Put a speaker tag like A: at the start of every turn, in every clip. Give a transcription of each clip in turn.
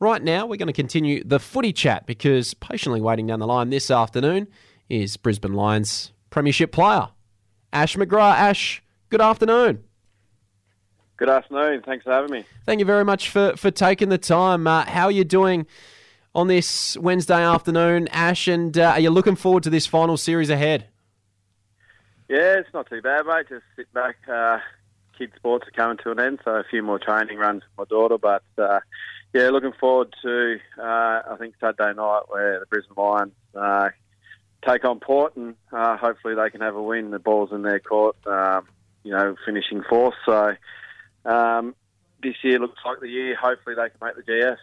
A: Right now, we're going to continue the footy chat because patiently waiting down the line this afternoon is Brisbane Lions Premiership player, Ash McGrath. Ash, good afternoon.
B: Good afternoon. Thanks for having me.
A: Thank you very much for, for taking the time. Uh, how are you doing on this Wednesday afternoon, Ash? And uh, are you looking forward to this final series ahead?
B: Yeah, it's not too bad, mate. Just sit back. Uh, kids' sports are coming to an end, so a few more training runs with my daughter. But uh, yeah, looking forward to uh, I think Saturday night where the Brisbane Lions uh, take on Port, and uh, hopefully they can have a win. The ball's in their court, um, you know, finishing fourth. So um, this year looks like the year. Hopefully they can make the GF.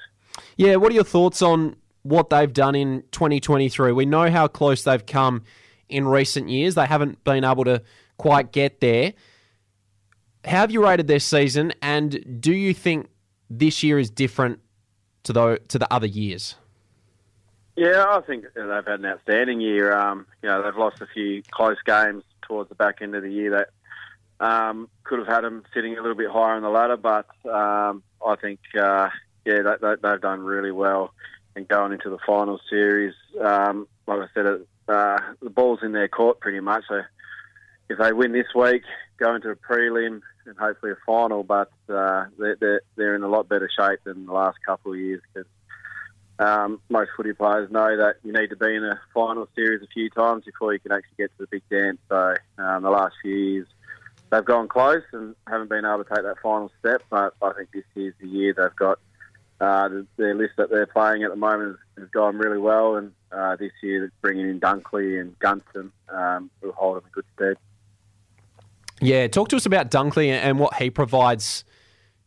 A: Yeah, what are your thoughts on what they've done in 2023? We know how close they've come in recent years. They haven't been able to quite get there. How have you rated their season, and do you think this year is different to the to the other years?
B: Yeah, I think they've had an outstanding year. Um, you know, they've lost a few close games towards the back end of the year that um, could have had them sitting a little bit higher on the ladder, but um, I think uh, yeah, they, they, they've done really well and going into the final series. Um, like I said, uh, the ball's in their court pretty much. So if they win this week, go into a prelim and hopefully a final, but uh, they're, they're, in a lot better shape than the last couple of years because um, most footy players know that you need to be in a final series a few times before you can actually get to the big dance. So um, the last few years they've gone close and haven't been able to take that final step, but I think this year's the year they've got uh, the, their list that they're playing at the moment has, gone really well, and uh, this year they're bringing in Dunkley and Gunston um, will hold them in good stead.
A: Yeah, talk to us about Dunkley and what he provides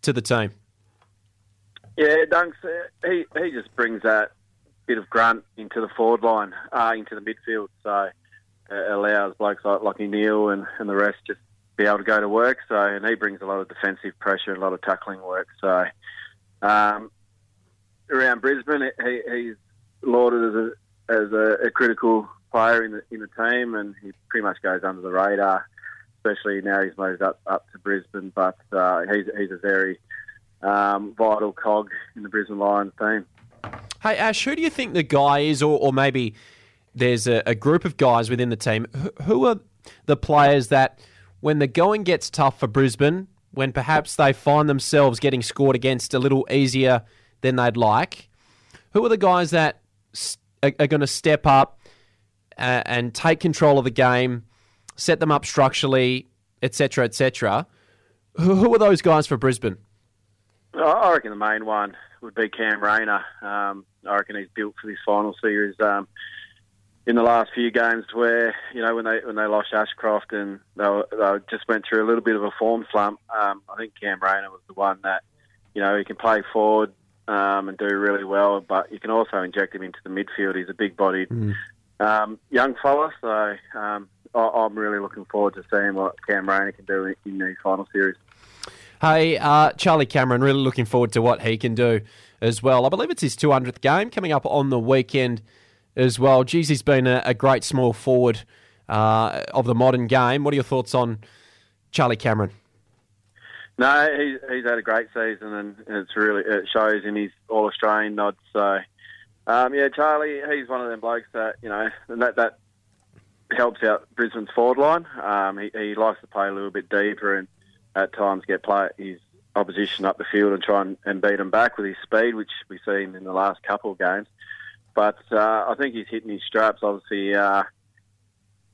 A: to the team.
B: Yeah, Dunks, uh, he, he just brings that bit of grunt into the forward line, uh, into the midfield, so it allows blokes like Lachie Neale and, and the rest just be able to go to work. So, and he brings a lot of defensive pressure and a lot of tackling work. So, um, around Brisbane, he, he's lauded as a as a, a, critical player in the in the team, and he pretty much goes under the radar especially now he's moved up, up to Brisbane. But uh, he's, he's a very um, vital cog in the Brisbane Lions team.
A: Hey, Ash, who do you think the guy is, or, or maybe there's a, a, group of guys within the team? Who are the players that, when the going gets tough for Brisbane, when perhaps they find themselves getting scored against a little easier than they'd like, who are the guys that are, are going to step up uh, and take control of the game? Set them up structurally, etc., etc. Who, who are those guys for Brisbane?
B: I reckon the main one would be Cam Rayner. Um, I reckon he's built for this final series. Um, in the last few games, where you know when they when they lost Ashcroft and they, were, they just went through a little bit of a form slump, um, I think Cam Rayner was the one that you know he can play forward um, and do really well, but you can also inject him into the midfield. He's a big-bodied mm. young fella, so um, I'm really looking forward to seeing what Cam Rayner can do in the final series.
A: Hey, uh, Charlie Cameron, really looking forward to what he can do as well. I believe it's his 200th game coming up on the weekend as well. Geez, he's been a, a great small forward uh, of the modern game. What are your thoughts on Charlie Cameron?
B: No, he's, he's had a great season, and it's really it shows in his All Australian nod. So, um, yeah, Charlie, he's one of them blokes that you know that that helps out Brisbane's forward line. Um, he, he, likes to play a little bit deeper and at times get play his opposition up the field and try and, and beat them back with his speed, which we've seen in the last couple of games. But uh, I think he's hitting his straps. Obviously, uh,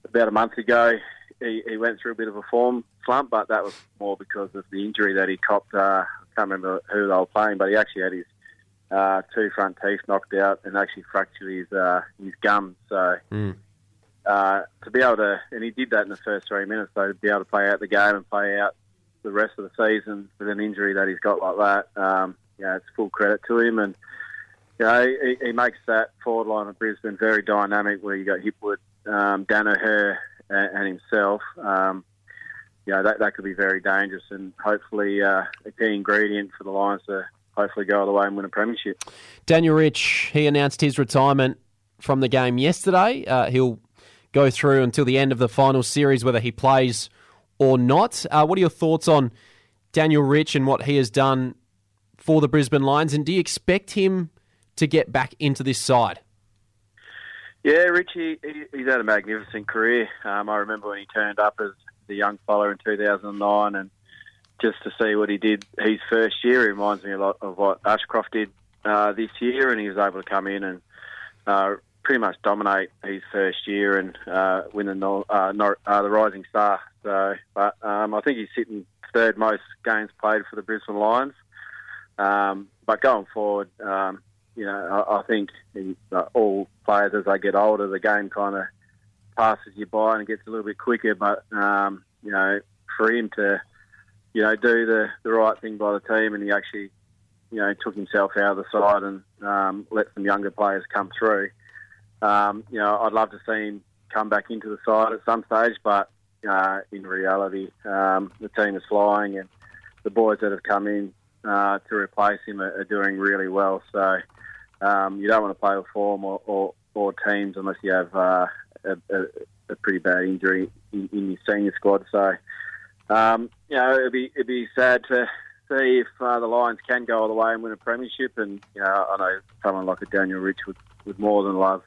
B: about a month ago, he, he, went through a bit of a form slump, but that was more because of the injury that he copped. Uh, I can't remember who they were playing, but he actually had his uh, two front teeth knocked out and actually fractured his uh, his gum. So. Mm uh, to be able to, and he did that in the first three minutes, so to be able to play out the game and play out the rest of the season with an injury that he's got like that, um, yeah, it's full credit to him. And, you know, he, he makes that forward line of Brisbane very dynamic where you got Hipwood, um, Daniher, and, and himself. Um, you know, that, that could be very dangerous and hopefully uh, a key ingredient for the Lions to hopefully go all the way and win a premiership.
A: Daniel Rich, he announced his retirement from the game yesterday. Uh, he'll go through until the end of the final series, whether he plays or not. Uh, what are your thoughts on Daniel Rich and what he has done for the Brisbane Lions, and do you expect him to get back into this side?
B: Yeah, Richie, he, he's had a magnificent career. Um, I remember when he turned up as a young fellow in 2009, and just to see what he did his first year, he reminds me a lot of what Ashcroft did uh, this year, and he was able to come in and uh, pretty much dominate his first year and uh, win the uh, uh, the Rising Star. So, but um, I think he's sitting third most games played for the Brisbane Lions. Um, but going forward, um, you know, I, I think in, uh, all players as they get older, the game kind of passes you by and gets a little bit quicker. But um, you know, for him to, you know, do the the right thing by the team, and he actually, you know, took himself out of the side and um, let some younger players come through. Um, you know, I'd love to see him come back into the side at some stage, but uh, in reality, um, the team is flying, and the boys that have come in uh, to replace him are, are, doing really well. So um, you don't want to play with form or, or, or teams unless you have uh, a, a, a, pretty bad injury in, in, your senior squad. So um, you know it'd be it'd be sad to see if uh, the Lions can go all the way and win a premiership. And you know I know someone like a Daniel Rich would, would more than love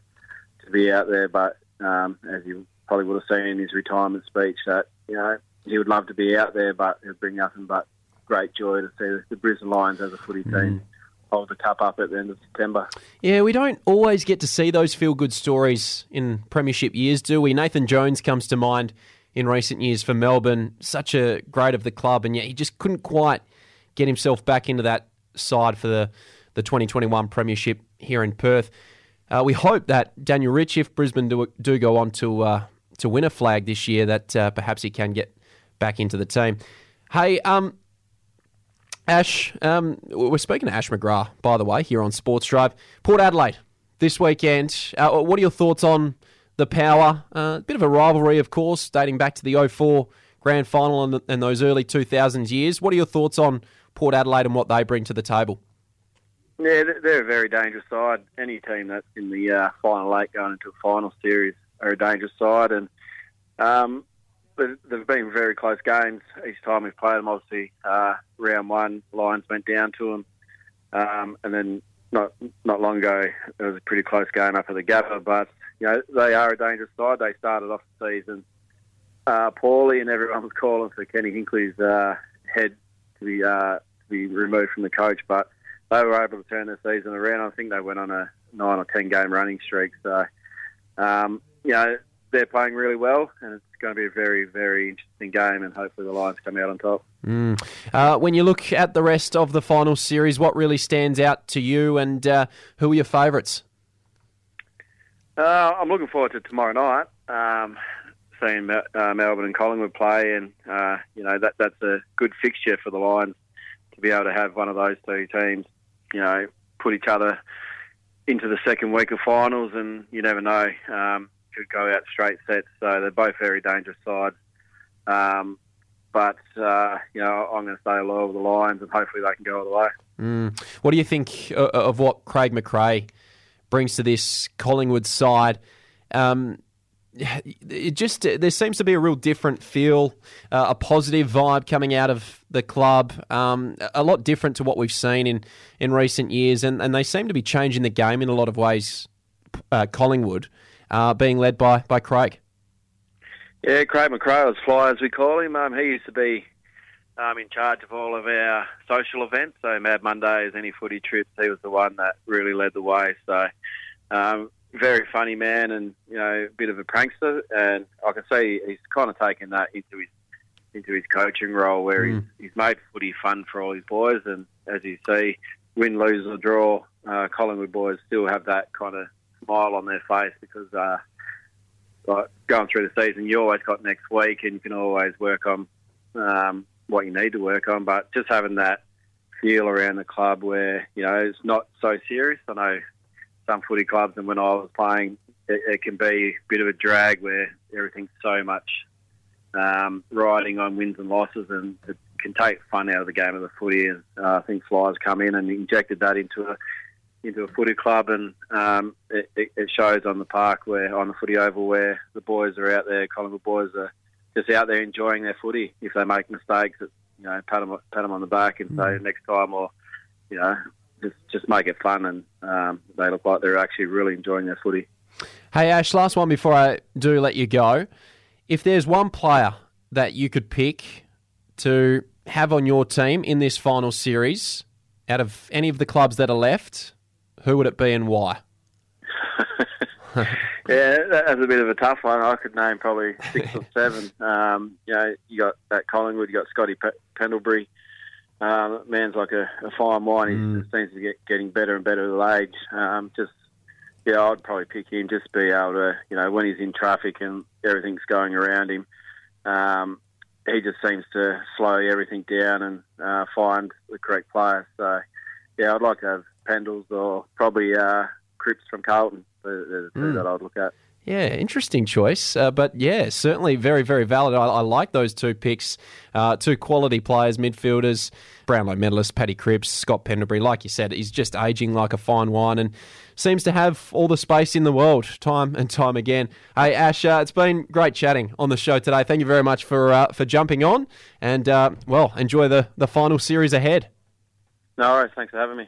B: to be out there, but um, as you probably would have seen in his retirement speech, that you know he would love to be out there, but it'd bring nothing but great joy to see the Brisbane Lions as a footy team. Mm hold the cup up at the end of September.
A: Yeah, we don't always get to see those feel good stories in Premiership years, do we? Nathan Jones comes to mind in recent years for Melbourne, such a great of the club, and yet he just couldn't quite get himself back into that side for the, the 2021 Premiership here in Perth. Uh, we hope that Daniel Rich, if Brisbane do, do go on to uh, to win a flag this year, that uh, perhaps he can get back into the team. Hey, um, Ash, um, we're speaking to Ash McGrath, by the way, here on Sports Drive. Port Adelaide this weekend. Uh, what are your thoughts on the power? A uh, bit of a rivalry, of course, dating back to the 04 grand final and, and those early 2000s years. What are your thoughts on Port Adelaide and what they bring to the table?
B: Yeah, they're a very dangerous side. Any team that's in the uh, final eight going into a final series are a dangerous side, and um, they've been very close games each time we've played them. Obviously, uh, round one, Lions went down to them, um, and then not not long ago it was a pretty close game up at the Gabba. But you know they are a dangerous side. They started off the season uh, poorly, and everyone was calling for Kenny Hinkley's uh, head to be uh, to be removed from the coach, but they were able to turn their season around. I think they went on a nine or ten game running streak. So um, you know they're playing really well, and it's going to be a very, very interesting game, and hopefully the Lions come out on top.
A: Mm. Uh, when you look at the rest of the final series, what really stands out to you, and uh, who are your favourites?
B: Uh, I'm looking forward to tomorrow night, um, seeing uh, Melbourne and Collingwood play, and uh, you know that that's a good fixture for the Lions to be able to have one of those two teams, you know, put each other into the second week of finals, and you never know. Um, could go out straight sets. So they're both very dangerous sides. Um, but uh, you know, I'm going to stay loyal with the Lions, and hopefully they can go all the way.
A: Mm. What do you think uh, of what Craig McRae brings to this Collingwood side? Um, it just there seems to be a real different feel, uh, a positive vibe coming out of the club, um, a lot different to what we've seen in, in recent years, and, and they seem to be changing the game in a lot of ways. Uh, Collingwood, uh, being led by, by Craig.
B: Yeah, Craig McRae, as Fly as we call him. Um, he used to be um, in charge of all of our social events. So Mad Mondays, any footy trips, he was the one that really led the way. So um, very funny man, and you know, a bit of a prankster. And I can see he's kind of taken that into his into his coaching role, where mm. he's, he's made footy fun for all his boys. And as you see, win, lose or draw, uh, Collingwood boys still have that kind of smile on their face because uh, like going through the season, you always got next week, and you can always work on um, what you need to work on. But just having that feel around the club where you know it's not so serious. I know some footy clubs, and when I was playing, it, it can be a bit of a drag where everything's so much um, riding on wins and losses, and it can take fun out of the game of the footy. And uh, I think Flyers come in and injected that into a into a footy club, and um, it, it, shows on the park where on the footy oval where the boys are out there. Collingwood boys are just out there enjoying their footy. If they make mistakes, it, you know, pat them, pat them on the back and mm. say next time, or you know, just just make it fun, and um, they look like they're actually really enjoying their footy.
A: Hey Ash, last one before I do let you go. If there's one player that you could pick to have on your team in this final series, out of any of the clubs that are left, who would it be and why?
B: yeah, that's a bit of a tough one. I could name probably six or seven. Um, you know, you got that Collingwood, you got Scotty Pendlebury. Um, man's like a, a fine wine. He mm. seems to get getting better and better with age. Um, just yeah, I'd probably pick him. Just be able to, you know, when he's in traffic and everything's going around him, um, he just seems to slow everything down and uh, find the correct player. So yeah, I'd like to have Pendles or probably uh, Cripps from Carlton. They're the two mm. that I'd look at.
A: Yeah, interesting choice. Uh, but yeah, certainly very, very valid. I, I like those two picks. Uh, two quality players, midfielders, Brownlow medalist, Paddy Cripps, Scott Pendlebury. Like you said, he's just aging like a fine wine and seems to have all the space in the world, time and time again. Hey, Ash, uh, it's been great chatting on the show today. Thank you very much for uh, for jumping on. And, uh, well, enjoy the, the final series ahead.
B: No worries. Thanks for having me.